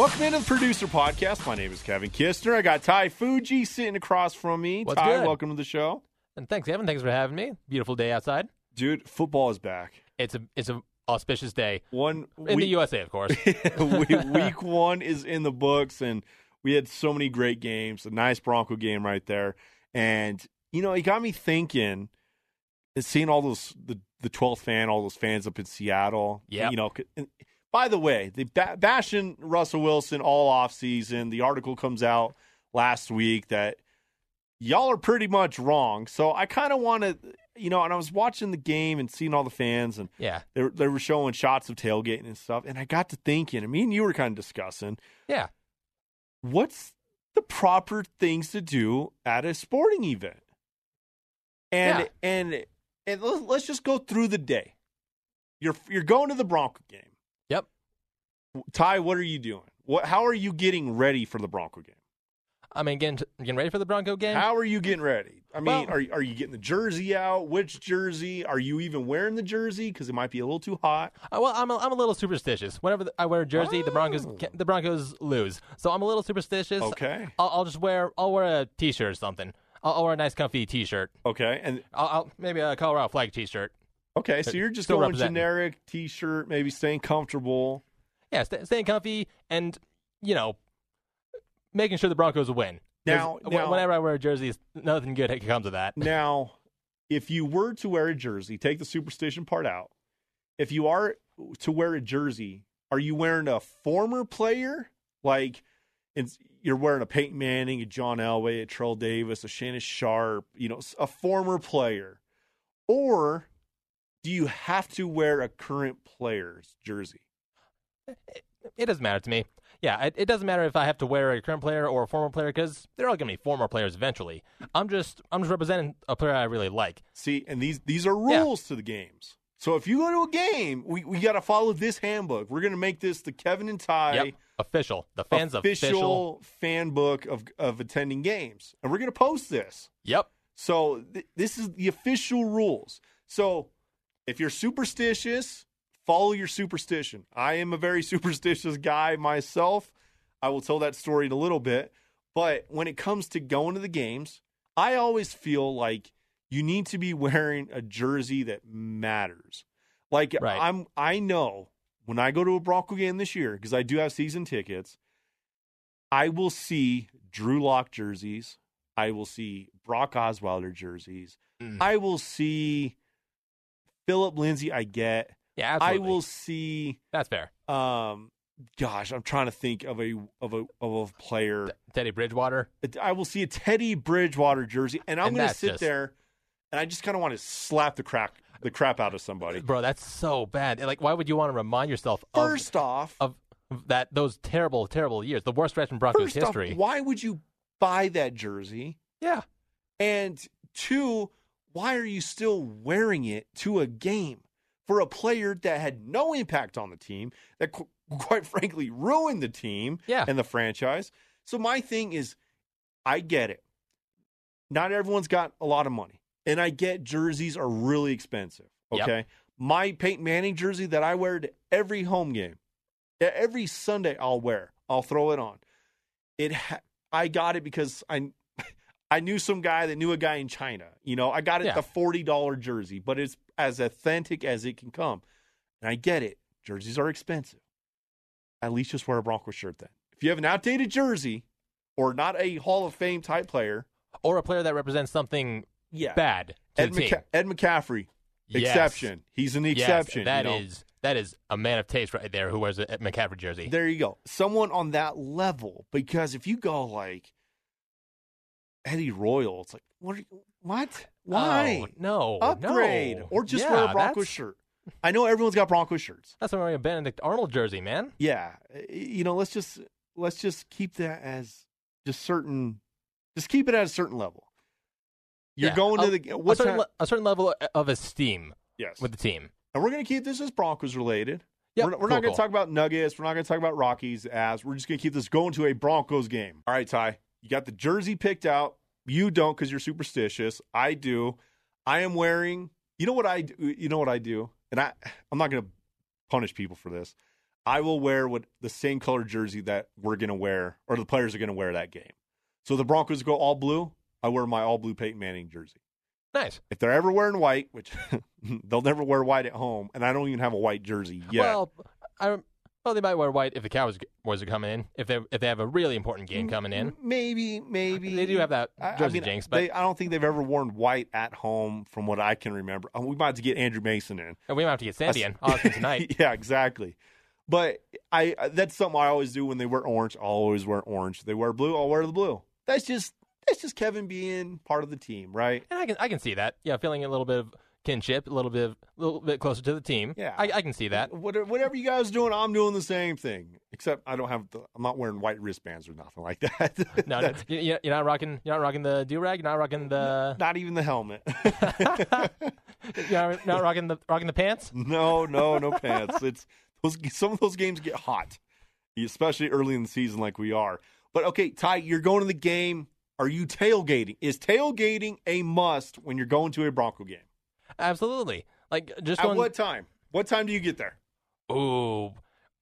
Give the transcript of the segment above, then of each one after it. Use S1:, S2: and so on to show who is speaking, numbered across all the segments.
S1: Welcome into the producer podcast. My name is Kevin Kistner. I got Ty Fuji sitting across from me.
S2: What's
S1: Ty,
S2: good?
S1: welcome to the show.
S2: And thanks, Evan. Thanks for having me. Beautiful day outside.
S1: Dude, football is back.
S2: It's a it's a auspicious day
S1: One
S2: in the USA, of course.
S1: week, week one is in the books, and we had so many great games. A nice Bronco game right there, and you know, it got me thinking. Seeing all those the the twelfth fan, all those fans up in Seattle.
S2: Yeah,
S1: You know. By the way, they ba- bashing Russell Wilson all off season. The article comes out last week that y'all are pretty much wrong. So I kind of want to, you know, and I was watching the game and seeing all the fans, and
S2: yeah,
S1: they were, they were showing shots of tailgating and stuff, and I got to thinking. and me and you were kind of discussing
S2: yeah.
S1: what's the proper things to do at a sporting event, and
S2: Yeah.
S1: and and let's, let's just go through the day. You're you're going to the Bronco game. Ty, what are you doing? What? How are you getting ready for the Bronco game?
S2: I mean, getting getting ready for the Bronco game.
S1: How are you getting ready? I mean,
S2: Well-
S1: are are you getting the jersey out? Which jersey? Are you even wearing the jersey because it might be a little too hot?
S2: Uh, well, I'm a, I'm a little superstitious. Whenever the- I wear a jersey, the Broncos
S1: Oh.
S2: the Broncos lose. So I'm a little superstitious.
S1: Okay,
S2: I'll, I'll just wear I'll wear a t-shirt or something. I'll, I'll wear a nice comfy t-shirt.
S1: okay, and
S2: I'll, I'll maybe a Colorado flag t-shirt.
S1: okay. So you're just going generic t-shirt, maybe staying comfortable.
S2: Yeah, st- staying comfy and you know making sure the Broncos win.
S1: Now- now-
S2: whenever I wear a jersey, nothing good comes of that.
S1: Now, if you were to wear a jersey, take the superstition part out. If you are to wear a jersey, are you wearing a former player? Like, it's, you're wearing a Peyton Manning, a John Elway, a Terrell Davis, a Shannon Sharpe, you know, a former player. Or do you have to wear a current player's jersey?
S2: It doesn't matter to me. Yeah, it, it doesn't matter if I have to wear a current player or a former player because they're all gonna be former players eventually. I'm just I'm just representing a player I really like.
S1: See, and these these are
S2: Yeah.
S1: rules to the games. So if you go to a game, we, we got to follow this handbook. We're going to make this the Kevin and Ty
S2: Yep, official. The fans
S1: official,
S2: official.
S1: fan book of of attending games, and we're going to post this.
S2: Yep.
S1: So th- this is the official rules. So if you're superstitious, follow your superstition. I am a very superstitious guy myself. I will tell that story in a little bit. But when it comes to going to the games, I always feel like you need to be wearing a jersey that matters. Like
S2: Right.
S1: I'm I know when I go to a Bronco game this year because I do have season tickets, I will see Drew Lock jerseys. I will see Brock Osweiler jerseys.
S2: Mm.
S1: I will see Phillip Lindsay. I get.
S2: Yeah, absolutely.
S1: I will see.
S2: That's fair.
S1: Um, gosh, I'm trying to think of a of a of a player.
S2: Teddy Bridgewater.
S1: I will see a Teddy Bridgewater jersey, and I'm
S2: And
S1: going to sit
S2: just-
S1: there, and I just kind of want to slap the crap the crap out of somebody.
S2: Bro, that's so bad. Like, why would you want to remind yourself of,
S1: First off,
S2: of that those terrible, terrible years, the worst stretch in Broncos
S1: first off,
S2: history?
S1: why would you buy that jersey?
S2: yeah,
S1: And two, why are you still wearing it to a game for a player that had no impact on the team, that qu- quite frankly ruined the team
S2: Yeah.
S1: and the franchise? So my thing is, I get it. Not everyone's got a lot of money, and I get jerseys are really expensive.
S2: Yep.
S1: Okay, my Peyton Manning jersey that I wear to every home game, every Sunday I'll wear. I'll throw it on. It ha- I got it because I I knew some guy that knew a guy in China. You know, I got it
S2: Yeah.
S1: the forty dollar jersey, but it's as authentic as it can come. And I get it. Jerseys are expensive. At least just wear a Bronco shirt then. If you have an outdated jersey or not a Hall of Fame type player,
S2: or a player that represents something
S1: yeah.
S2: bad to
S1: Ed,
S2: team.
S1: Ed McCaffrey,
S2: Yes.
S1: exception. He's an
S2: Yes,
S1: exception.
S2: that
S1: you know?
S2: is- that is a man of taste right there who wears a McCaffrey jersey.
S1: There you go. Someone on that level. Because if you go like Eddie Royal, it's like, what? Are you, what? Why?
S2: Oh, no,
S1: Upgrade
S2: no.
S1: or just
S2: Yeah,
S1: wear a Broncos shirt. I know everyone's got Broncos shirts.
S2: That's wearing a Benedict Arnold jersey, man.
S1: Yeah, you know, let's just let's just keep that as just certain. Just keep it at a certain level. You're
S2: Yeah,
S1: going
S2: a-
S1: to the
S2: A certain, le- a certain level of esteem
S1: yes,
S2: with the team.
S1: and we're going to keep this as Broncos related.
S2: Yep,
S1: we're, we're
S2: cool,
S1: not going
S2: cool.
S1: to talk about Nuggets. We're not going to talk about Rockies. As we're just going to keep this going to a Broncos game. All right, Ty, you got the jersey picked out. You don't because you're superstitious. I do. I am wearing. You know what I do? You know what I do, and I I'm not going to punish people for this. I will wear what the same color jersey that we're gonna wear or the players are gonna wear that game. So the Broncos go all blue. I wear my all blue Peyton Manning jersey.
S2: Nice.
S1: If they're ever wearing white, which they'll never wear white at home, and I don't even have a white jersey yet.
S2: Well, I well they might wear white if the Cowboys boys are coming in. If they if they have a really important game coming in,
S1: maybe, maybe
S2: they do have that
S1: I- I
S2: jersey
S1: mean,
S2: jinx. But
S1: they, I don't think they've ever worn white at home, from what I can remember. Uh, We might have to get Andrew Mason in.
S2: and we might have to get Sandy in Austin tonight.
S1: yeah, exactly. But I that's something I always do when they wear orange. I'll always wear orange. They wear blue. I'll wear the blue. That's just that's just Kevin being part of the team, right?
S2: And I can I can see that. Yeah, feeling a little bit of kinship, a little bit a little bit closer to the team.
S1: Yeah.
S2: I, I can see that.
S1: Whatever, whatever you guys doing, I'm doing the same thing. Except I don't have the. I'm not wearing white wristbands or nothing like that.
S2: No, no you- you're not rocking. You're not rocking the do rag. You're not rocking the.
S1: not even the helmet.
S2: You're not, not rocking the rocking the pants.
S1: no, no, no pants. It's those. Some of those games get hot, especially early in the season, like we are. But okay, Ty, you're going to the game. Are you tailgating? Is tailgating a must when you're going to a Bronco game?
S2: Absolutely. Like just
S1: At
S2: going.
S1: what time? What time do you get there?
S2: Ooh,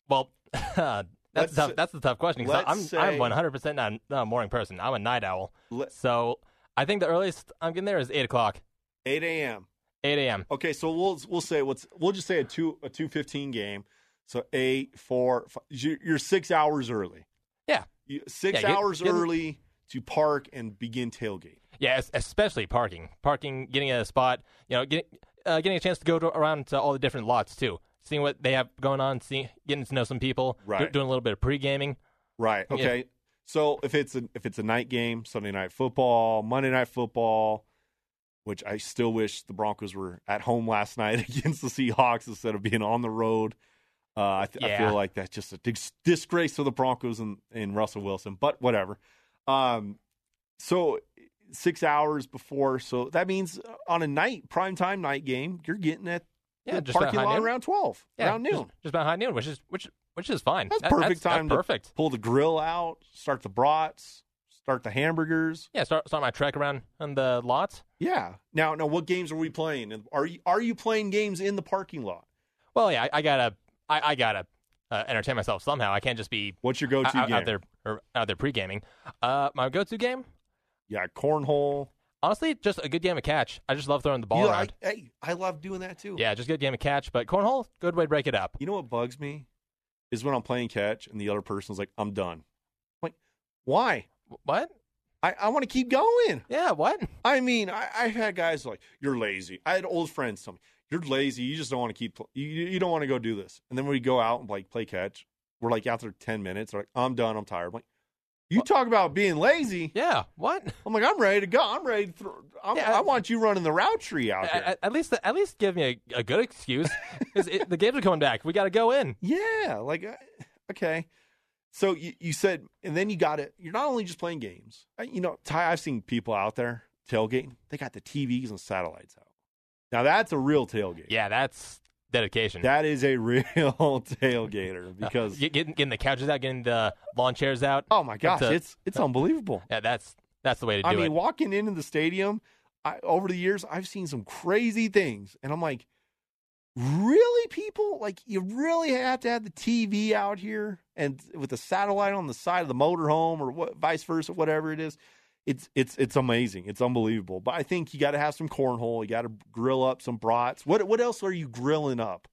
S2: well, that's tough.
S1: say-
S2: That's the tough question because I'm I'm 100 percent not, not a morning person. I'm a night owl.
S1: Let-
S2: So I think the earliest I'm getting there is eight o'clock,
S1: 8 a.m.
S2: 8 a.m.
S1: Okay, so we'll we'll say what's we'll just say a two a two fifteen game. So eight four five, you're you're six hours early.
S2: Yeah.
S1: Six
S2: Yeah, get-
S1: hours
S2: get-
S1: early to park and begin tailgate.
S2: Yeah, especially parking, parking, getting a spot. You know, getting uh, getting a chance to go to, around to all the different lots too, seeing what they have going on, seeing getting to know some people, do-
S1: Right.
S2: doing a little bit of pre gaming.
S1: Right.
S2: Yeah.
S1: Okay. So if it's a if it's a night game, Sunday night football, Monday night football, which I still wish the Broncos were at home last night against the Seahawks instead of being on the road. Uh, I, th- I feel like that's just a dis- disgrace to the Broncos and, and Russell Wilson. But whatever. Um, so six hours before, so that means on a night primetime night game, you're getting at
S2: Yeah,
S1: the
S2: just
S1: parking lot
S2: noon.
S1: around twelve,
S2: Yeah,
S1: around noon.
S2: just, about high noon, which is which which is fine.
S1: That's
S2: That-
S1: perfect
S2: that's,
S1: time
S2: That's perfect.
S1: Pull the grill out, start the brats, start the hamburgers.
S2: Yeah, start start my trek around on the lots.
S1: Yeah. Now, now, what games are we playing? Are you are you playing games in the parking lot?
S2: Well, yeah, I, I gotta I, I gotta uh, entertain myself somehow. I can't just be
S1: What's your go-to
S2: out,
S1: game?
S2: out there or out there pre gaming. Uh, my go to game,
S1: Yeah, cornhole.
S2: honestly, just a good game of catch. I just love throwing the ball around.
S1: I, hey, I love doing that too.
S2: Yeah, just good game of catch. But cornhole, good way to break it up.
S1: You know what bugs me is when I'm playing catch and the other person's like, "I'm done." I'm like, why?
S2: What?
S1: I, I want to keep going.
S2: Yeah, what?
S1: I mean, I, I've had guys like, "You're lazy." I had old friends tell me, "You're lazy. You just don't want to keep. You you don't want to go do this." And then we go out and like play catch, we're like out there ten minutes. They're like, "I'm done. I'm tired." I'm like, "You talk about being lazy."
S2: Yeah, what?
S1: I'm like, I'm ready to go. I'm ready to throw. I'm,
S2: Yeah,
S1: I
S2: I-
S1: want you running the route tree out there.
S2: At, at least, at least give me a, a good excuse. it, the games are coming back. We got to go in.
S1: yeah, like, uh, okay. So you, you said, and then you got it. You're not only just playing games. Uh, You know, Ty, I've seen people out there tailgating. They got the TVs and satellites out. Now that's a real tailgate.
S2: Yeah, that's dedication.
S1: That is a real tailgater uh, because
S2: Get- getting, getting the couches out, getting the lawn chairs out.
S1: oh my gosh,
S2: a-
S1: it's it's unbelievable.
S2: Yeah, that's that's the way to do it.
S1: I mean,
S2: it.
S1: walking into the stadium, I, over the years, I've seen some crazy things, and I'm like, really, people? Like, you really have to have the TV out here and with the satellite on the side of the motorhome, or what, vice versa, whatever it is. It's it's it's amazing. It's unbelievable. But I think you got to have some cornhole. You got to grill up some brats. What what else are you grilling up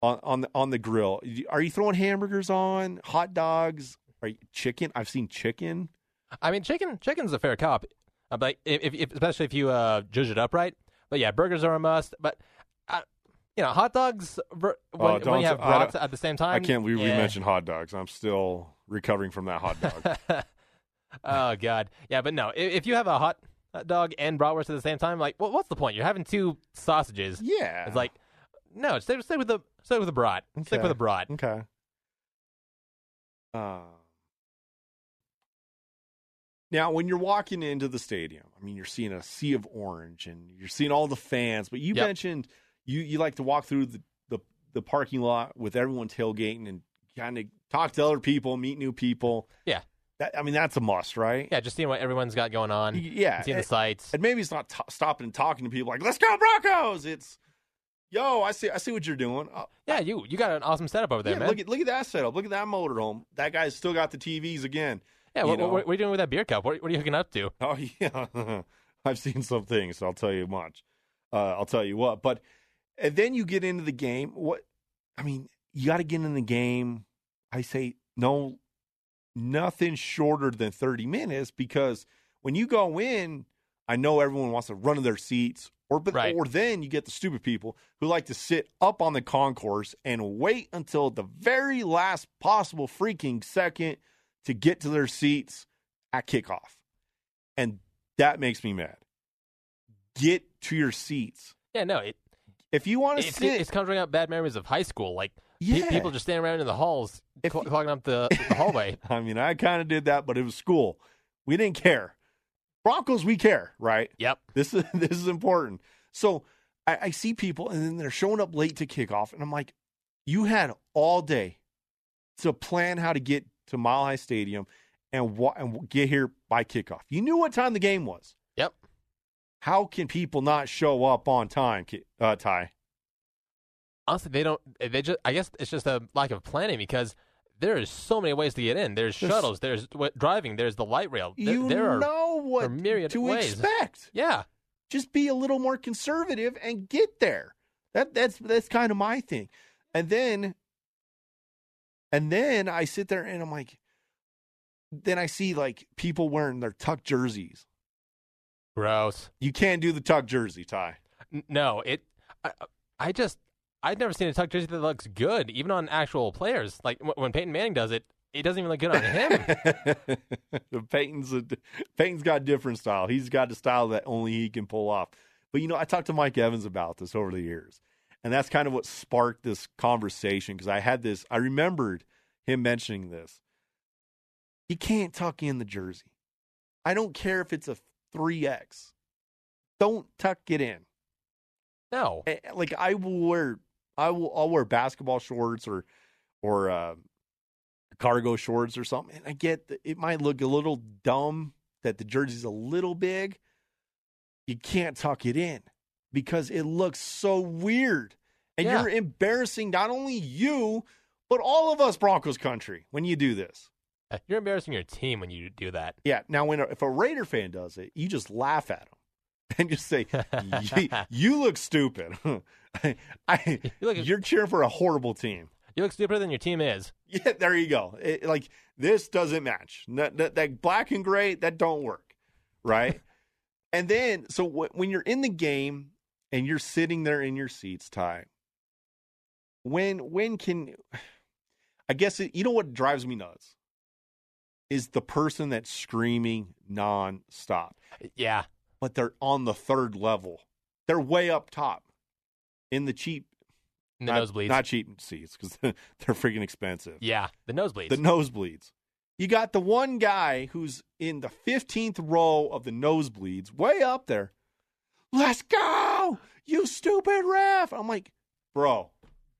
S1: on on the, on the grill? Are you throwing hamburgers on hot dogs? Are you, chicken? I've seen chicken.
S2: I mean, chicken chicken's a fair cop, uh, but if, if especially if you uh, judge it up right. But yeah, burgers are a must. But uh, you know, hot dogs when,
S1: Oh,
S2: when you have brats at the same time.
S1: I can't believe we
S2: yeah.
S1: mentioned hot dogs. I'm still recovering from that hot dog.
S2: oh god, yeah, but no. If, if you have a hot hot dog and bratwurst at the same time, like, what, what's the point? You're having two sausages.
S1: yeah.
S2: It's like, no, stay, stay with the stay with the brat. Stick
S1: Okay.
S2: with the brat.
S1: okay. Uh, now, when you're walking into the stadium, I mean, you're seeing a sea of orange and you're seeing all the fans. But you
S2: Yep.
S1: mentioned you you like to walk through the, the the parking lot with everyone tailgating and kind of talk to other people, meet new people.
S2: Yeah.
S1: That, I mean, that's a must, right?
S2: Yeah, just seeing what everyone's got going on.
S1: Yeah.
S2: seeing the
S1: and-
S2: sights.
S1: And maybe it's not t- stopping and talking to people like, let's go Broncos. It's Yo, I see. I see what you're doing. Uh,
S2: Yeah, you you got an awesome setup over there,
S1: yeah,
S2: man.
S1: look at look at that setup. Look at that motorhome. That guy's still got the TVs again.
S2: yeah, what, what, what are you doing with that beer cup? What, what are you hooking up to?
S1: Oh yeah, I've seen some things. I'll tell you much. Uh, I'll tell you what. But and then you get into the game. What I mean, you got to get in the game. I say no, nothing shorter than thirty minutes because when you go in, I know everyone wants to run to their seats. Or, but,
S2: Right.
S1: or then you get the stupid people who like to sit up on the concourse and wait until the very last possible freaking second to get to their seats at kickoff. And that makes me mad. Get to your seats.
S2: Yeah, no, it,
S1: If you want to sit,
S2: it's conjuring up bad memories of high school. Like
S1: yeah.
S2: people just standing around in the halls,
S1: If
S2: cl- clogging up the, the hallway.
S1: I mean, I kind of did that, but it was school. We didn't care. Broncos, we care, right?
S2: Yep.
S1: This is this is important. So I, I see people, and then they're showing up late to kickoff, and I'm like, you had all day to plan how to get to Mile High Stadium and wa- and get here by kickoff. You knew what time the game was.
S2: Yep.
S1: How can people not show up on time, uh, Ty?
S2: Honestly, they don't. They just. I guess it's just a lack of planning because there is so many ways to get in. There's
S1: There's-
S2: shuttles. There's what, driving. There's the light rail. There,
S1: you
S2: there are.
S1: know what
S2: a myriad
S1: to
S2: ways.
S1: expect.
S2: Yeah.
S1: just be a little more conservative and get there. That that's that's kind of my thing. And then and then I sit there and I'm like then I see like people wearing their tuck jerseys.
S2: Gross.
S1: You can't do the tuck jersey, Ty.
S2: No, it. I, I just. I've never seen a tuck jersey that looks good, even on actual players. Like w- when Peyton Manning does it, it doesn't even look good on him.
S1: Peyton's a, Peyton's got a different style. He's got a style that only he can pull off. But you know, I talked to Mike Evans about this over the years, and that's kind of what sparked this conversation because I had this. I remembered him mentioning this. You can't tuck in the jersey. I don't care if it's a three X. Don't tuck it in.
S2: no.
S1: Eh, Like I will wear, I will. I'll wear basketball shorts or, or. Uh, cargo shorts or something. And I get that it might look a little dumb that the jersey's a little big. You can't tuck it in because it looks so weird. And
S2: Yeah.
S1: you're embarrassing not only you, but all of us Broncos country when you do this.
S2: Uh, You're embarrassing your team when you do that.
S1: Yeah. Now, when a, if a Raider fan does it, you just laugh at them and just say, "You- "You look stupid." I, I,
S2: You look-
S1: you're cheering for a horrible team.
S2: You look stupider than your team is.
S1: Yeah, there you go. It, like this doesn't match. That, that, that black and gray that don't work, right? and then so w- when you're in the game and you're sitting there in your seats, Ty. When when can I guess it, you know what drives me nuts is the person that's screaming nonstop,
S2: Yeah.
S1: but they're on the third level. They're way up top in the cheap,
S2: In the
S1: not,
S2: nosebleeds.
S1: not cheap seats because they're freaking expensive.
S2: yeah. The nosebleeds.
S1: the nosebleeds. You got the one guy who's in the 15th row of the nosebleeds, way up there. Let's go, you stupid ref. I'm like, bro,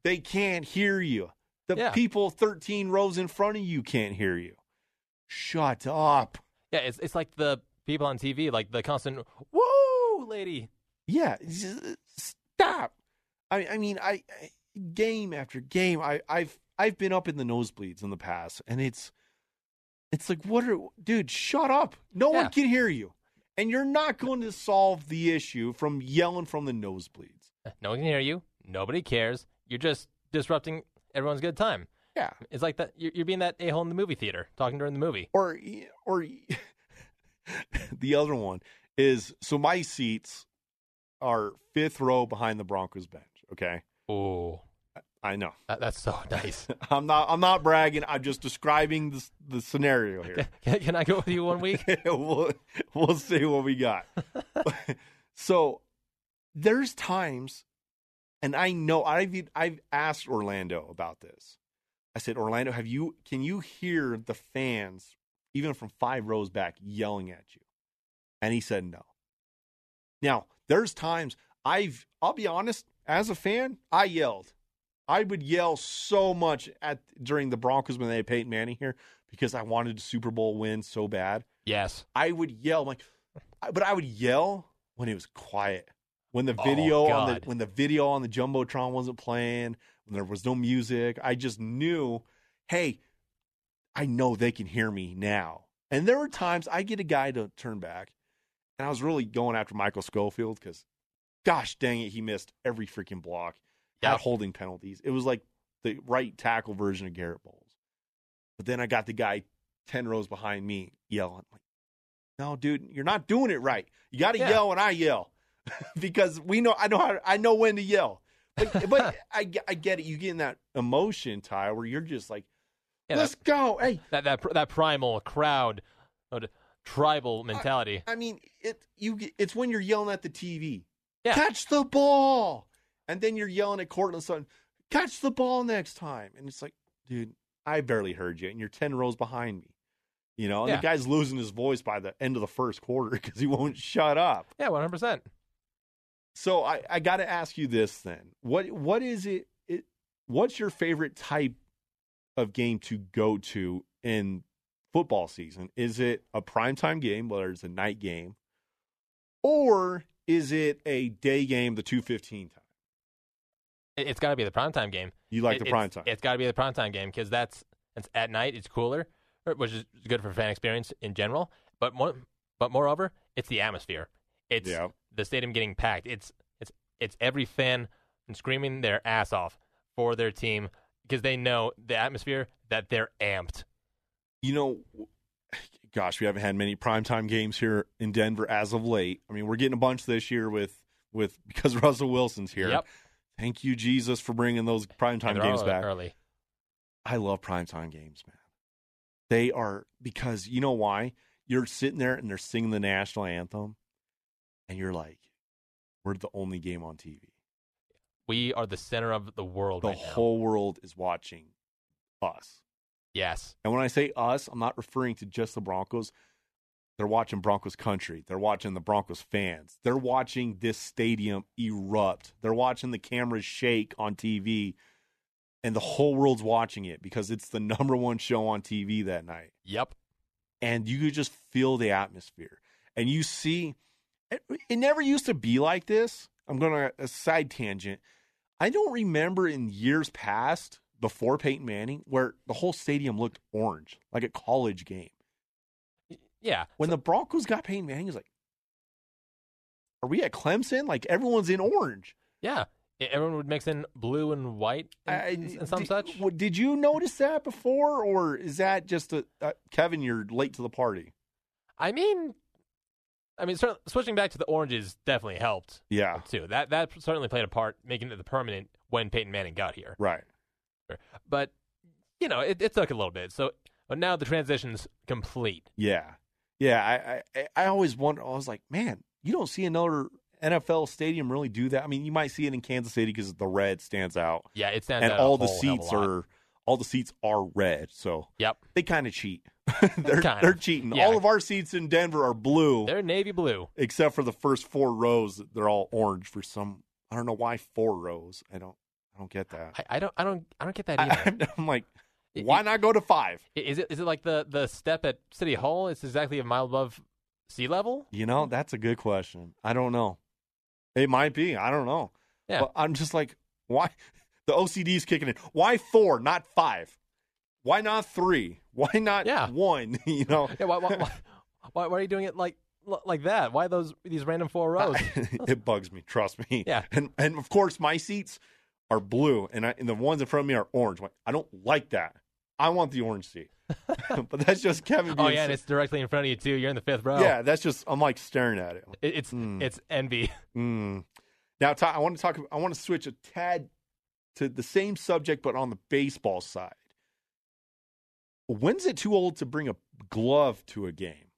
S1: they can't hear you. The
S2: Yeah.
S1: people 13 rows in front of you can't hear you. Shut up.
S2: yeah. It's it's like the people on TV, like the constant "woo" lady.
S1: Yeah, stop. I, I mean, I, I game after game, I, I've I've been up in the nosebleeds in the past, and it's it's like, what are, dude? Shut up. No
S2: Yeah.
S1: one can hear you, and you're not going to solve the issue from yelling from the nosebleeds.
S2: No one can hear you. Nobody cares. You're just disrupting everyone's good time.
S1: Yeah,
S2: It's like that. You're, you're being that a hole in the movie theater, talking during the movie.
S1: or or the other one is so my seats are fifth row behind the Broncos bench. Okay,
S2: Oh,
S1: I know.
S2: that, that's so nice.
S1: I'm not. I'm not bragging. I'm just describing the the scenario here.
S2: can, can I go with you one week?
S1: we'll, we'll see what we got. so there's times, and I know I've I've asked Orlando about this. I said, Orlando, have you can you hear the fans even from five rows back yelling at you? And he said no. Now there's times I've I'll be honest, as a fan, I yelled. I would yell so much at during the Broncos when they had Peyton Manning here because I wanted a Super Bowl win so bad.
S2: Yes.
S1: I would yell, like, but I would yell when it was quiet. when the
S2: Oh,
S1: video on the when the video on the jumbotron wasn't playing, when there was no music, I just knew, hey, I know they can hear me now. And there were times I get a guy to turn back, and I was really going after Michael Schofield because, gosh dang it, he missed every freaking block, had holding penalties. It was like the right tackle version of Garett Bolles. But then I got the guy ten rows behind me yelling, like, "No, dude, you're not doing it right. You got to
S2: Yeah.
S1: yell when I yell." because we know I know how I know when to yell. But, but I, I get it. You get in that emotion, Ty, where you're just like,
S2: Yeah,
S1: "Let's go!" Hey,
S2: that that that primal crowd, uh, tribal mentality.
S1: I mean, it you it's when you're yelling at the TV,
S2: Yeah.
S1: catch the ball, and then you're yelling at Courtland Sutton, catch the ball next time, and it's like, dude, I barely heard you, and you're ten rows behind me. You know, and
S2: Yeah.
S1: the guy's losing his voice by the end of the first quarter because he won't shut up.
S2: yeah, one hundred percent.
S1: So I, I got to ask you this then: what what is it, it? What's your favorite type of game to go to in football season? Is it a primetime game, whether it's a night game, or is it a day game, the two fifteen time?
S2: It's got to be the primetime game.
S1: You like
S2: It-
S1: the
S2: it's-
S1: primetime?
S2: It's got to be the primetime game because that's it's at night. It's cooler, er, which is good for fan experience in general. But more, but moreover, it's the atmosphere. It's
S1: Yeah.
S2: the stadium getting packed. It's it's it's every fan screaming their ass off for their team because they know the atmosphere that they're amped.
S1: you know, gosh, we haven't had many primetime games here in Denver as of late. I mean, we're getting a bunch this year with with because Russell Wilson's here.
S2: Yep,
S1: Thank you, Jesus, for bringing those primetime games back.
S2: early.
S1: I love primetime games, man. They are because you know why? You're sitting there and they're singing the national anthem, and you're like, we're the only game on TV.
S2: We are the center of the world
S1: The
S2: right now.
S1: whole world is watching us.
S2: Yes,
S1: And when I say us, I'm not referring to just the Broncos. They're watching Broncos country. They're watching the Broncos fans. They're watching this stadium erupt. They're watching the cameras shake on TV. And the whole world's watching it because it's the number one show on TV that night.
S2: yep.
S1: And you could just feel the atmosphere. And you see, it, it never used to be like this. I'm going to a side tangent. I don't remember in years past before Peyton Manning where the whole stadium looked orange, like a college game.
S2: Yeah,
S1: When the Broncos got Peyton Manning, it's like, are we at Clemson? Like everyone's in orange.
S2: yeah. Everyone would mix in blue and white and,
S1: I-
S2: and- some
S1: did,
S2: such.
S1: Did you notice that before, or is that just a uh, Kevin? You're late to the party.
S2: I mean, I mean, switching back to the oranges definitely helped
S1: Yeah,
S2: too. That that certainly played a part, making it the permanent when Peyton Manning got here.
S1: right.
S2: But you know, it, it took a little bit. So, but now the transition's complete.
S1: Yeah, yeah. I, I I always wonder. I was like, man, you don't see another NFL stadium really do that. I mean, you might see it in Kansas City because the red stands out,
S2: Yeah, it stands
S1: and
S2: out a
S1: all the
S2: whole hell of a
S1: seats are all the seats are red. So
S2: Yep,
S1: they kind of cheat. they're
S2: Kind
S1: they're
S2: of.
S1: cheating.
S2: Yeah.
S1: All of our seats in Denver are blue,
S2: they're navy blue.
S1: except for the first four rows. They're all orange for some. I don't know why four rows. I don't. I don't get that.
S2: I, I don't, I don't, I don't get that either.
S1: I, am like, why
S2: it-
S1: not go to five?
S2: Is it is it like the the step at City Hall? It's exactly a mile above sea level.
S1: You know, that's a good question. I don't know. It might be. I don't know.
S2: Yeah.
S1: But I'm just like, why? The OCD's kicking in. Why four, not five? Why not three? Why not
S2: Yeah.
S1: one? you know,
S2: Yeah, why, why, why, why, why are you doing it like like that? Why those these random four rows?
S1: it bugs me. Trust me.
S2: Yeah.
S1: And and of course, my seats are blue, and I, and the ones in front of me are orange. Like, I don't like that. I want the orange seat. but that's just Kevin.
S2: oh yeah, and it's directly in front of you too. You're in the fifth row.
S1: yeah. That's just I'm like staring at it.
S2: It, it's
S1: Mm.
S2: it's envy.
S1: Mm. Now, I want to talk. I want to switch a tad to the same subject, but on the baseball side. When's it too old to bring a glove to a game?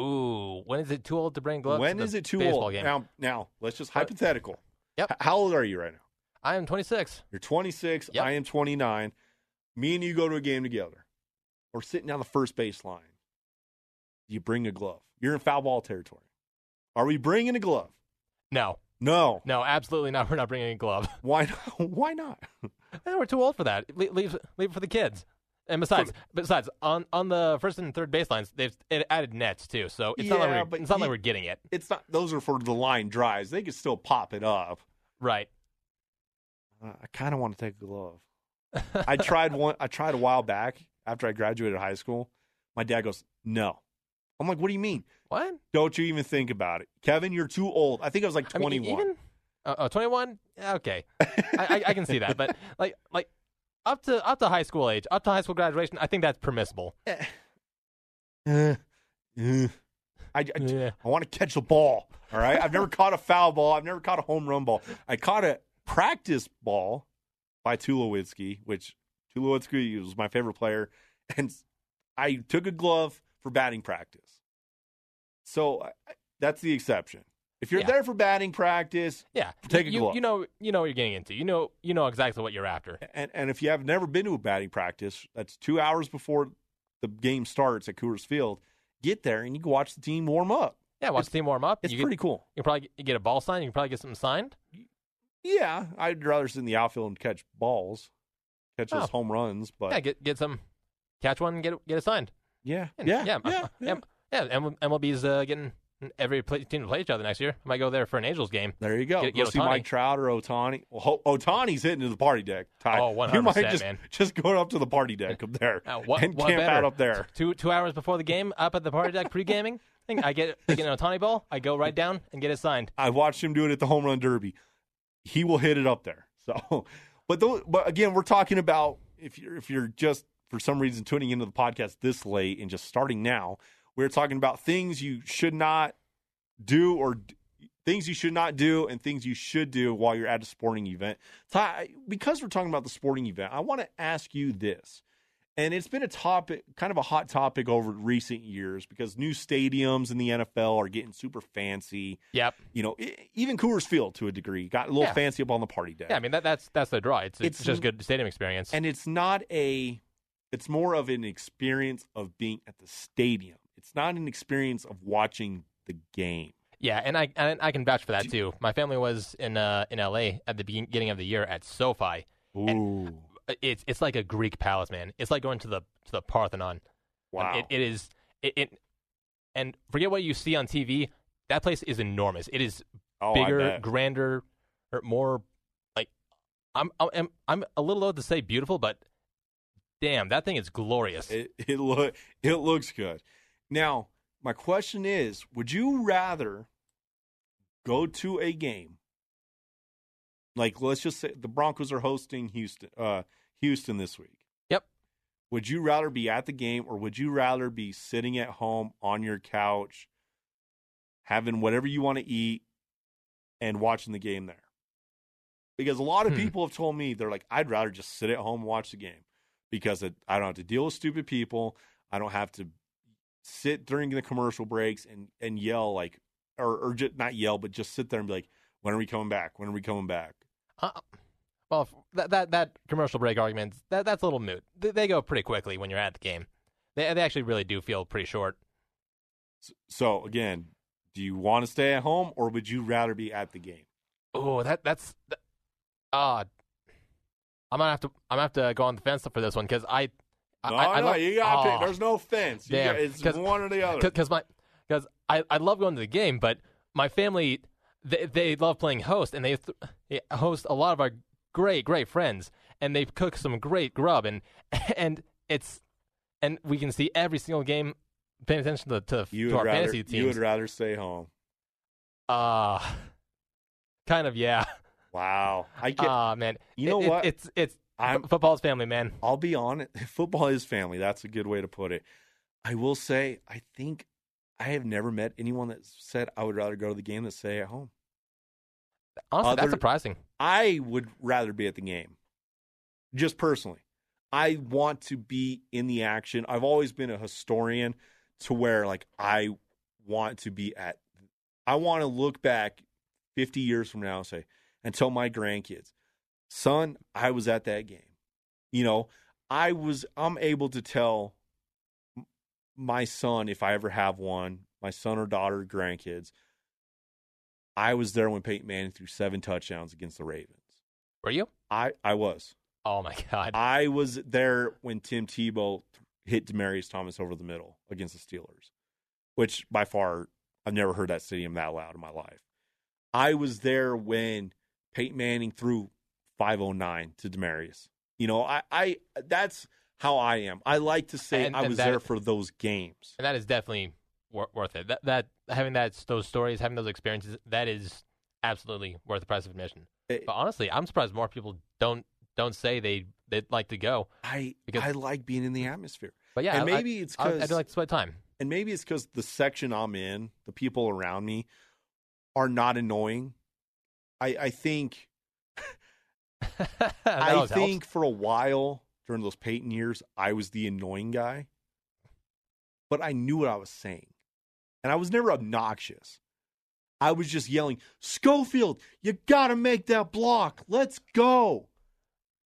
S2: Ooh, when is it too old to bring gloves?
S1: when
S2: to
S1: is it too old?
S2: Game?
S1: Now, now let's just hypothetical.
S2: Yep.
S1: H- how old are you right now?
S2: I am 26.
S1: You're 26.
S2: Yep.
S1: I am 29. Me and you go to a game together. We're sitting down the first base line. You bring a glove. You're in foul ball territory. Are we bringing a glove?
S2: No,
S1: No.
S2: no, absolutely not. We're not bringing a glove.
S1: Why not? Why not?
S2: Eh, We're too old for that. Leave, leave, leave it for the kids. And besides, besides on on the first and third baselines, they've added nets too. So it's not like
S1: Yeah,
S2: we're,
S1: but
S2: it's not
S1: you-
S2: like we're getting it
S1: It's not; those are for the line drives. They can still pop it up.
S2: Right.
S1: Uh, I kind of want to take a glove. I tried one. I tried a while back after I graduated high school. My dad goes, "No." I'm like, "What do you mean?
S2: what?
S1: Don't you even think about it, Kevin? You're too old." I think I was like
S2: I mean,
S1: 21.
S2: even uh, uh, 21. Okay, I, I, I can see that, but like like up to up to high school age, up to high school graduation, I think that's permissible.
S1: Uh, uh. I, I,
S2: Yeah.
S1: I want to catch a ball. All right. I've never caught a foul ball. I've never caught a home run ball. I caught a practice ball by Tulowitzki, which Tulowitzki was my favorite player, and I took a glove for batting practice. So I- that's the exception. If you're
S2: Yeah.
S1: there for batting practice,
S2: Yeah,
S1: Take a
S2: you,
S1: glove.
S2: you know you know what you're getting into. You know you know exactly what you're after.
S1: and, and if you have never been to a batting practice, that's two hours before the game starts at Coors Field. Get there and you can watch the team warm up.
S2: Yeah, watch the team warm up.
S1: It's
S2: you
S1: pretty
S2: Get,
S1: cool.
S2: you can probably get, a ball signed. You can probably get something signed.
S1: Yeah, I'd rather sit in the outfield and catch balls, catch those
S2: Oh.
S1: home runs. But
S2: yeah, get get some, catch one and get it, get it signed.
S1: yeah,
S2: And-
S1: yeah,
S2: yeah,
S1: yeah, yeah.
S2: Yeah. MLB's uh, getting every play, team to play each other next year. I might go there for an Angels game.
S1: There you go.
S2: Get-
S1: go
S2: get
S1: see Mike Trout or Ohtani. Well, Ohtani's hitting to the party deck. Ty.
S2: Oh,
S1: You might
S2: 100%,
S1: just
S2: man.
S1: just go up to the party deck up there
S2: Uh, what,
S1: and
S2: what
S1: camp
S2: better?
S1: out up there.
S2: Two two hours before the game, up at the party deck pre gaming. Thing I get I get an Ohtani ball. I go right down and get it signed.
S1: I watched him do it at the home run derby. He will hit it up there. So, but those, but again, we're talking about if you're if you're just for some reason tuning into the podcast this late and just starting now, we're talking about things you should not do or d- things you should not do and things you should do while you're at a sporting event. Ty, because we're talking about the sporting event, I want to ask you this. And it's been a topic, kind of a hot topic over recent years because new stadiums in the NFL are getting super fancy
S2: Yep.
S1: you know, e- even Coors Field to a degree got a little
S2: Yeah.
S1: fancy up on the party deck.
S2: Yeah, I mean that that's that's the draw. It's it's,
S1: It's-
S2: just good stadium experience.
S1: and it's not a, it's more of an experience of being at the stadium. It's not an experience of watching the game.
S2: Yeah, and I and I can vouch for that too. My family was in uh, in LA at the beginning of the year at SoFi.
S1: Ooh,
S2: It's it's like a Greek palace, man. It's like going to the to the Parthenon.
S1: wow!
S2: It, it is it, it and forget what you see on TV. That place is enormous. It is
S1: oh,
S2: bigger, grander, or more like I'm I'm I'm a little low to say beautiful, but damn, that thing is glorious.
S1: It it look it looks good. Now, my question is, would you rather go to a game like let's just say the Broncos are hosting Houston uh Houston this week.
S2: Yep.
S1: Would you rather be at the game or would you rather be sitting at home on your couch having whatever you want to eat and watching the game there? Because a lot of
S2: Hmm.
S1: people have told me they're like I'd rather just sit at home and watch the game because it, I don't have to deal with stupid people. I don't have to sit during the commercial breaks and, and yell like, or, or just not yell, but just sit there and be like, when are we coming back? When are we coming back?
S2: Uh, well, that that that commercial break argument that that's a little moot. They, they go pretty quickly when you're at the game. They they actually really do feel pretty short.
S1: So, so again, do you want to stay at home or would you rather be at the game?
S2: Oh, that that's that, uh I'm gonna have to I'm gonna have to go on the fence for this one because I I,
S1: No,
S2: I,
S1: no,
S2: love-
S1: you got to
S2: Aw.
S1: pick. There's no fence. You
S2: Damn,
S1: got- it's one or the other.
S2: because my because I, I love going to the game, but my family they they love playing host, and they th- host a lot of our great great friends, and they cook some great grub, and and it's and we can see every single game, paying attention to to, to our
S1: rather
S2: fantasy teams.
S1: you would rather stay home.
S2: Uh kind of yeah.
S1: Wow. I get.
S2: Ah man,
S1: you know
S2: It- it-
S1: what?
S2: It's it's
S1: I'm
S2: football's family, man.
S1: I'll be on it. Football is family. That's a good way to put it. I will say, I think I have never met anyone that said I would rather go to the game than stay at home.
S2: Honestly,
S1: Other-
S2: that's surprising.
S1: I would rather be at the game, just personally. I want to be in the action. I've always been a historian to where, like, I want to be at, I want to look back 50 years from now and say, and tell my grandkids, son, I was at that game. You know, I was, I'm able to tell my son, if I ever have one, my son or daughter, grandkids, I was there when Peyton Manning threw seven touchdowns against the Ravens.
S2: Were you?
S1: I I was.
S2: Oh my god.
S1: I was there when Tim Tebow hit Demaryius Thomas over the middle against the Steelers, which by far I've never heard that stadium that loud in my life. I was there when Peyton Manning threw 509 to Demaryius. You know, I, I that's how I am. I like to say
S2: And-
S1: I
S2: and
S1: was
S2: that-
S1: there for those games.
S2: and that is definitely wor- worth it. That that having that those stories, having those experiences, that is absolutely worth the price of admission.
S1: It-
S2: But honestly, I'm surprised more people don't don't say they they'd like to go.
S1: I
S2: Because-
S1: I like being in the atmosphere.
S2: But yeah,
S1: and
S2: I-
S1: maybe it's
S2: I, I, do like to spend time.
S1: and maybe it's because the section I'm in, the people around me, are not annoying. I I think I
S2: helps.
S1: think for a while during those Peyton years, I was the annoying guy, but I knew what I was saying, and I was never obnoxious. I was just yelling, "Schofield, you got to make that block. Let's go!"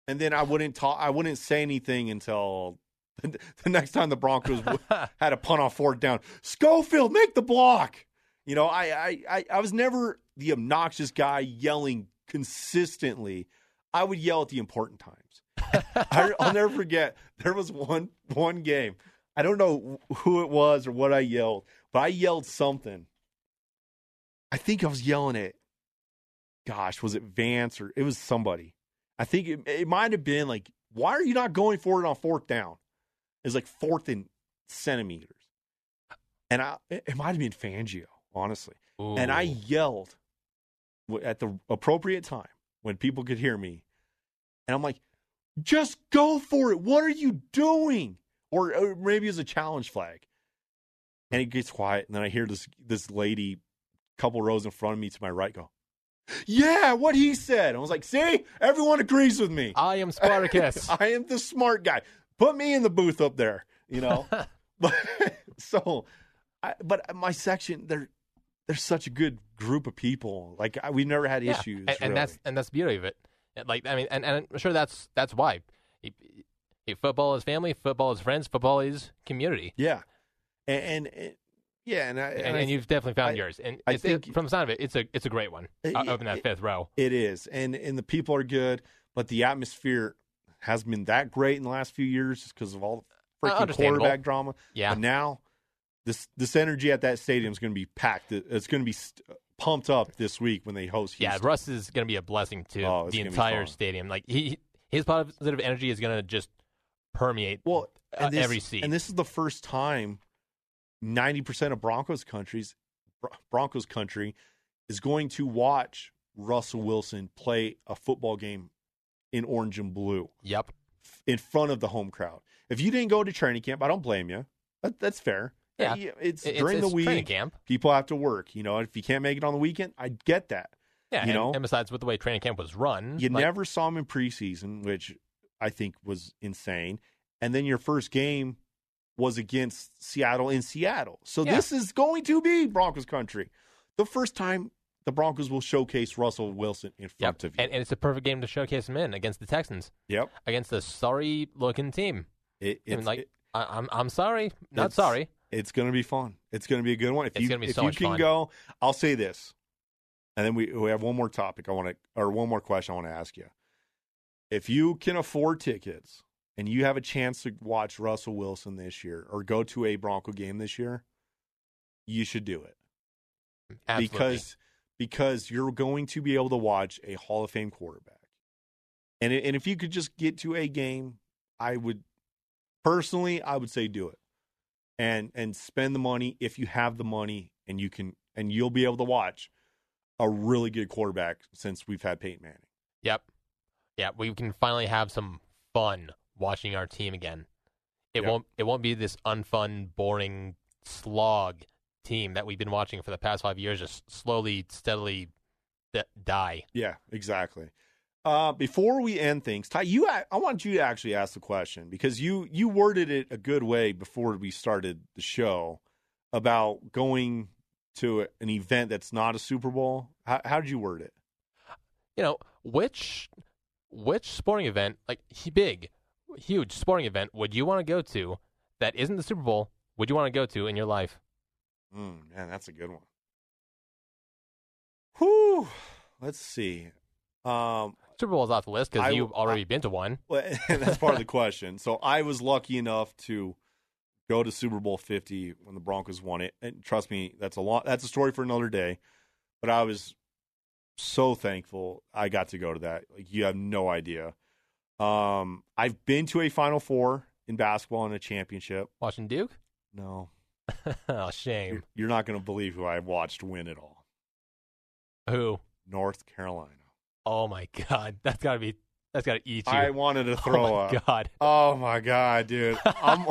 S1: And then I wouldn't talk. I wouldn't say anything until the next time the Broncos had a punt on fourth down. Schofield, make the block. You know, I, I, I, I was never the obnoxious guy yelling consistently. I would yell at the important times. I, I'll never forget. There was one one game. I don't know who it was or what I yelled, but I yelled something. I think I was yelling at, gosh, was it Vance or it was somebody? I think it, it might have been like, why are you not going for it on fourth down? It's like fourth in centimeters. And I, it, it might have been Fangio, honestly. And I yelled at the appropriate time when people could hear me. And I'm like, just go for it. What are you doing? Or, or maybe it's a challenge flag. And it gets quiet. And then I hear this this lady, couple rows in front of me to my right, go, Yeah, what he said. I was like, See, everyone agrees with me.
S2: I am Spartacus.
S1: I am the smart guy. Put me in the booth up there, you know. but so, I, but my section, they're they're such a good group of people. Like I, we've never had
S2: Yeah,
S1: issues,
S2: and, and that's and that's the beauty of it. Like I mean, and, and I'm sure that's that's why. If- if football is family, football is friends, football is community,
S1: yeah, and, and, and- yeah, and I,
S2: and,
S1: and
S2: you've definitely found
S1: I-
S2: yours. And
S1: I
S2: it's, it-
S1: think-
S2: from the sound of it, it's a it's a great one.
S1: Uh,
S2: Uh,
S1: yeah,
S2: up in that
S1: it-
S2: fifth row.
S1: It is, and and the people are good, but the atmosphere has been that great in the last few years just because of all the
S2: Uh,
S1: freaking quarterback drama.
S2: Yeah,
S1: But now, this this energy at that stadium is going to be packed. It's going to be st- pumped up this week when they host.
S2: yeah. Russ is going to be a blessing to
S1: Oh,
S2: the entire stadium. Like he, his positive energy is going to just permeate
S1: Well,
S2: uh,
S1: and this,
S2: every seat.
S1: And this is the first time ninety percent of Broncos countries, Broncos country, is going to watch Russell Wilson play a football game in orange and blue
S2: Yep.
S1: in front of the home crowd. If you didn't go to training camp, I don't blame you. That, that's fair.
S2: Yeah.
S1: It's
S2: It-
S1: during
S2: it's,
S1: the week.
S2: camp.
S1: People have to work. You know, if you can't make it on the weekend, I get that.
S2: Yeah,
S1: you
S2: and,
S1: know?
S2: and besides, with the way training camp was run,
S1: You
S2: like,
S1: never saw him in preseason, which I think was insane. And then your first game was against Seattle in Seattle. So
S2: Yeah.
S1: this is going to be Broncos country. The first time the Broncos will showcase Russell Wilson in front
S2: Yep.
S1: of you.
S2: And, and it's a perfect game to showcase him in against the Texans,
S1: yep.
S2: against a sorry looking team.
S1: It,
S2: I mean, like,
S1: it,
S2: I, I'm, I'm sorry, not
S1: It's-
S2: sorry.
S1: It's going to be fun. It's going to be a good one. If
S2: It's
S1: you if
S2: so
S1: you can
S2: fun.
S1: go, I'll say this, and then we we have one more topic I want to or one more question I want to ask you. If you can afford tickets and you have a chance to watch Russell Wilson this year or go to a Bronco game this year, you should do it
S2: Absolutely.
S1: because because you're going to be able to watch a Hall of Fame quarterback. And and if you could just get to a game, I would personally I would say do it. And and spend the money if you have the money and you can and you'll be able to watch a really good quarterback since we've had Peyton Manning.
S2: Yep. Yeah, we can finally have some fun watching our team again. It
S1: Yep.
S2: won't it won't be this unfun, boring slog team that we've been watching for the past five years just slowly, steadily d- die.
S1: Yeah, exactly. Uh, before we end things, Ty, you I want you to actually ask the question because you you worded it a good way before we started the show about going to an event that's not a Super Bowl. How, how did you word it?
S2: You know, which which sporting event, like big, huge sporting event, would you want to go to that isn't the Super Bowl? Would you want to go to in your life?
S1: Mm, man, that's a good one. Whew. Let's see. Um,
S2: Super Bowl Bowl's off the list because you've already been to one.
S1: Well, that's part of the question. So I was lucky enough to go to Super Bowl 50 when the Broncos won it. And trust me, that's a lot. That's a story for another day. But I was so thankful I got to go to that. Like you have no idea. Um, I've been to a Final Four in basketball and a championship.
S2: Watching Duke?
S1: No,
S2: oh, shame.
S1: you're, you're not going to believe who I watched win it all.
S2: Who?
S1: North Carolina.
S2: Oh my God, that's gotta be. That's gotta eat you.
S1: I wanted to throw up.
S2: oh my
S1: up.
S2: God.
S1: Oh my god, dude! I'm,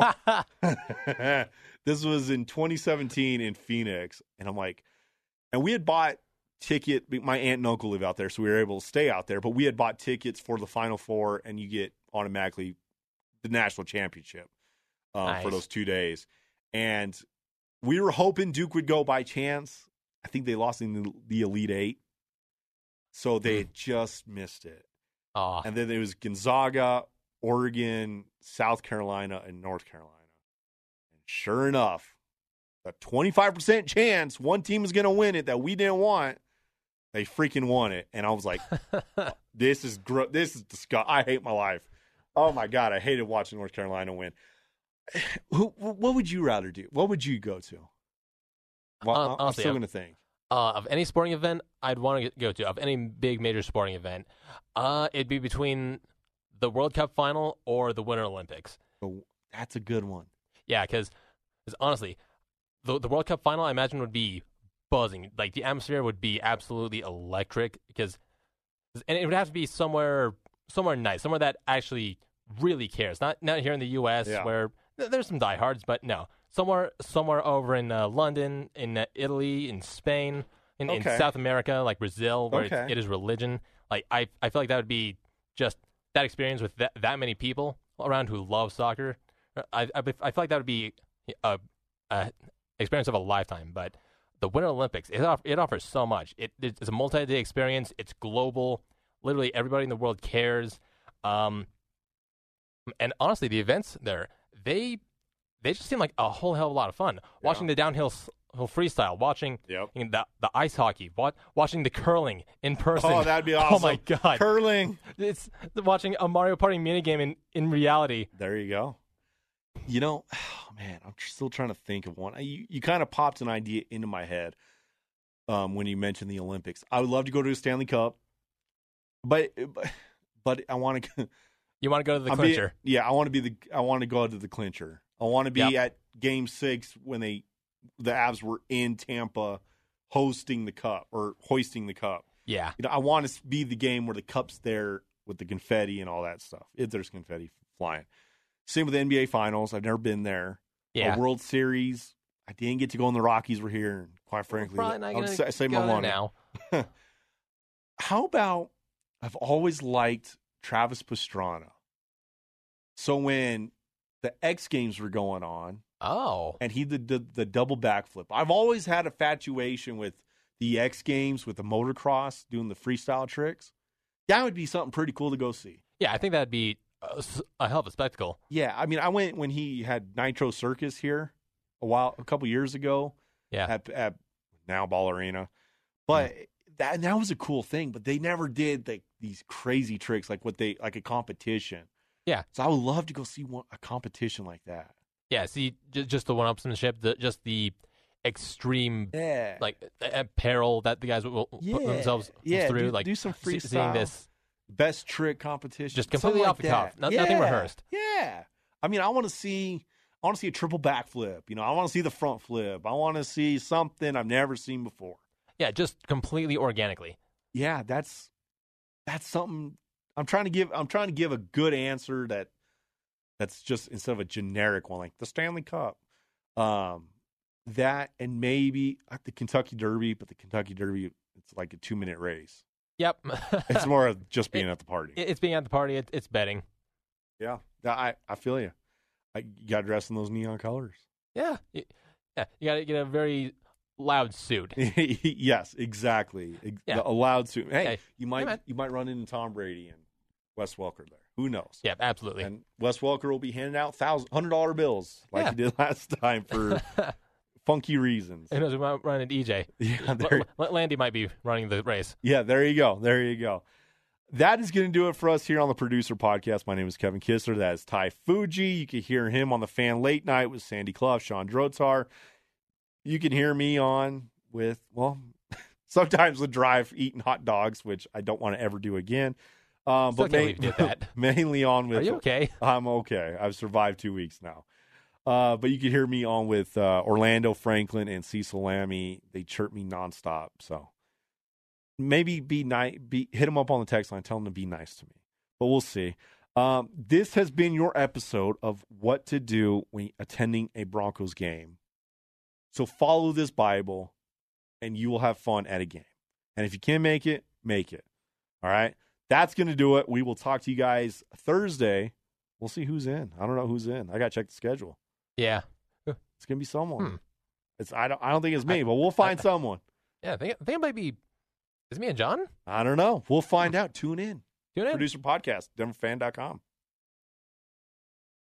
S1: this was in 2017 in Phoenix, and I'm like, and we had bought ticket. My aunt and uncle live out there, so we were able to stay out there. But we had bought tickets for the Final Four, and you get automatically the national championship um,
S2: Nice.
S1: for those two days. And we were hoping Duke would go by chance. I think they lost in the, the Elite Eight, so hmm. they had just missed it.
S2: oh,
S1: And then it was Gonzaga, Oregon, South Carolina, and North Carolina. And sure enough, a 25% chance one team is going to win it that we didn't want. They freaking won it. And I was like, oh, this is gr- this is disgusting. I hate my life. Oh my God. I hated watching North Carolina win. Who, what would you rather do? What would you go to? Well,
S2: Hon-
S1: uh,
S2: I'm
S1: still going to think.
S2: Uh, of any sporting event I'd want to go to, of any big major sporting event, uh, it'd be between the World Cup final or the Winter Olympics.
S1: But that's a good one.
S2: Yeah, because honestly, the the World Cup final I imagine would be buzzing. Like the atmosphere would be absolutely electric because, and it would have to be somewhere somewhere nice, somewhere that actually really cares. Not not here in the U.S.
S1: Yeah.
S2: where there's some diehards, but no, somewhere somewhere over in uh, London, in uh, Italy, in Spain, in, in
S1: Okay.
S2: South America, like Brazil, where it's,
S1: Okay.
S2: it is religion. Like I I feel like that would be just that experience with that that many people around who love soccer. I I, I feel like that would be a, a experience of a lifetime. But the Winter Olympics, it off, it offers so much. It it's a multi day experience. It's global. Literally everybody in the world cares. Um, and honestly, the events there they they just seem like a whole hell of a lot of fun. Watching the downhill s- hill freestyle, watching
S1: Yep.
S2: you know, the the ice hockey, wa- watching the curling in person.
S1: Oh, that'd be awesome!
S2: Oh my god,
S1: Curling.
S2: it's watching a Mario Party minigame in in reality.
S1: There you go. You know, oh man, I'm tr- still trying to think of one. I- You, you kind of popped an idea into my head um, when you mentioned the Olympics. I would love to go to a Stanley Cup, but but, but I want to.
S2: You want to go to the
S1: I'm being-
S2: clincher?
S1: yeah, I want to be the. I want to go to the clincher. I want to be
S2: Yep.
S1: at Game Six when they the Avs were in Tampa hosting the cup or hoisting the cup.
S2: yeah.
S1: You know, I want to be the game where the cup's there with the confetti and all that stuff. If there's confetti flying. Same with the NBA Finals. I've never been there.
S2: Yeah.
S1: A World Series. I didn't get to go when the Rockies were here. And quite frankly,
S2: Probably
S1: I'll
S2: gonna
S1: sa- save my money.
S2: now.
S1: How about I've always liked Travis Pastrana. So when the X Games were going on,
S2: Oh,
S1: and he did the, the double backflip. I've always had a fatuation with the X Games with the motocross doing the freestyle tricks. That would be something pretty cool to go see.
S2: yeah. I think that'd be a hell of a spectacle.
S1: Yeah, I mean, I went when he had Nitro Circus here a while, a couple years ago.
S2: Yeah.
S1: at, at now Ball Arena, but mm-hmm. that that was a cool thing. But they never did like these crazy tricks like what they like a competition.
S2: Yeah.
S1: so I would love to go see one, a competition like that.
S2: Yeah. See, j- just the one-upsmanship, the just the extreme
S1: Yeah,
S2: like peril that the guys will,
S1: yeah,
S2: put themselves
S1: yeah,
S2: through.
S1: do,
S2: like
S1: do some freestyle.
S2: seeing this.
S1: best trick competition,
S2: Just completely
S1: like
S2: off the cuff. No- nothing rehearsed.
S1: Yeah, I mean, I want to see, I want to see a triple backflip. You know, I want to see the front flip. I want to see something I've never seen before.
S2: Yeah, just completely organically.
S1: Yeah, that's that's something I'm trying to give. I'm trying to give a good answer that that's just instead of a generic one like the Stanley Cup. Um, that and maybe at the Kentucky Derby, but the Kentucky Derby it's like a two minute race.
S2: Yep.
S1: It's more of just being at the party.
S2: It's being at the party. It, it's betting.
S1: Yeah, I I feel you. I you got dressed in those neon colors.
S2: Yeah. Y- Yeah. You got to get a very loud suit.
S1: yes, exactly.
S2: Yeah.
S1: A loud suit. Hey, you might you might run into Tom Brady and Wes Welker there. Who knows?
S2: Yeah, absolutely.
S1: And Wes Welker will be handing out thousand hundred dollar bills like
S2: Yeah.
S1: he did last time for funky reasons.
S2: Who knows? We might run into EJ.
S1: Yeah, there,
S2: L- Landy might be running the race.
S1: yeah, there you go. There you go. that is going to do it for us here on the producer podcast. My name is Kevin Kistler. That is Ty Fuji. You can hear him on the fan late night with Sandy Clough, Sean Drotar. You can hear me on with, well, sometimes the drive eating hot dogs, which I don't want to ever do again. Um, but ma-
S2: did that.
S1: mainly on with
S2: Are you okay?
S1: I'm okay. I've survived two weeks now. Uh, but you can hear me on with uh, Orlando Franklin and Cecil Lammey. They chirp me nonstop. So maybe be nice. Be hit them up on the text line. Tell them to be nice to me. But we'll see. Um, this has been your episode of what to do when attending a Broncos game. So follow this Bible, and you will have fun at a game. And if you can make it, make it. All right. That's going to do it. We will talk to you guys Thursday. We'll see who's in. I don't know who's in. I got to check the schedule.
S2: Yeah.
S1: It's going to be someone.
S2: Hmm.
S1: It's I don't I don't think it's me, but we'll find someone.
S2: Yeah. I think, I think it might be. Is it me and John?
S1: I don't know. We'll find out. Tune in.
S2: Tune in.
S1: Producer podcast, denverfan.com.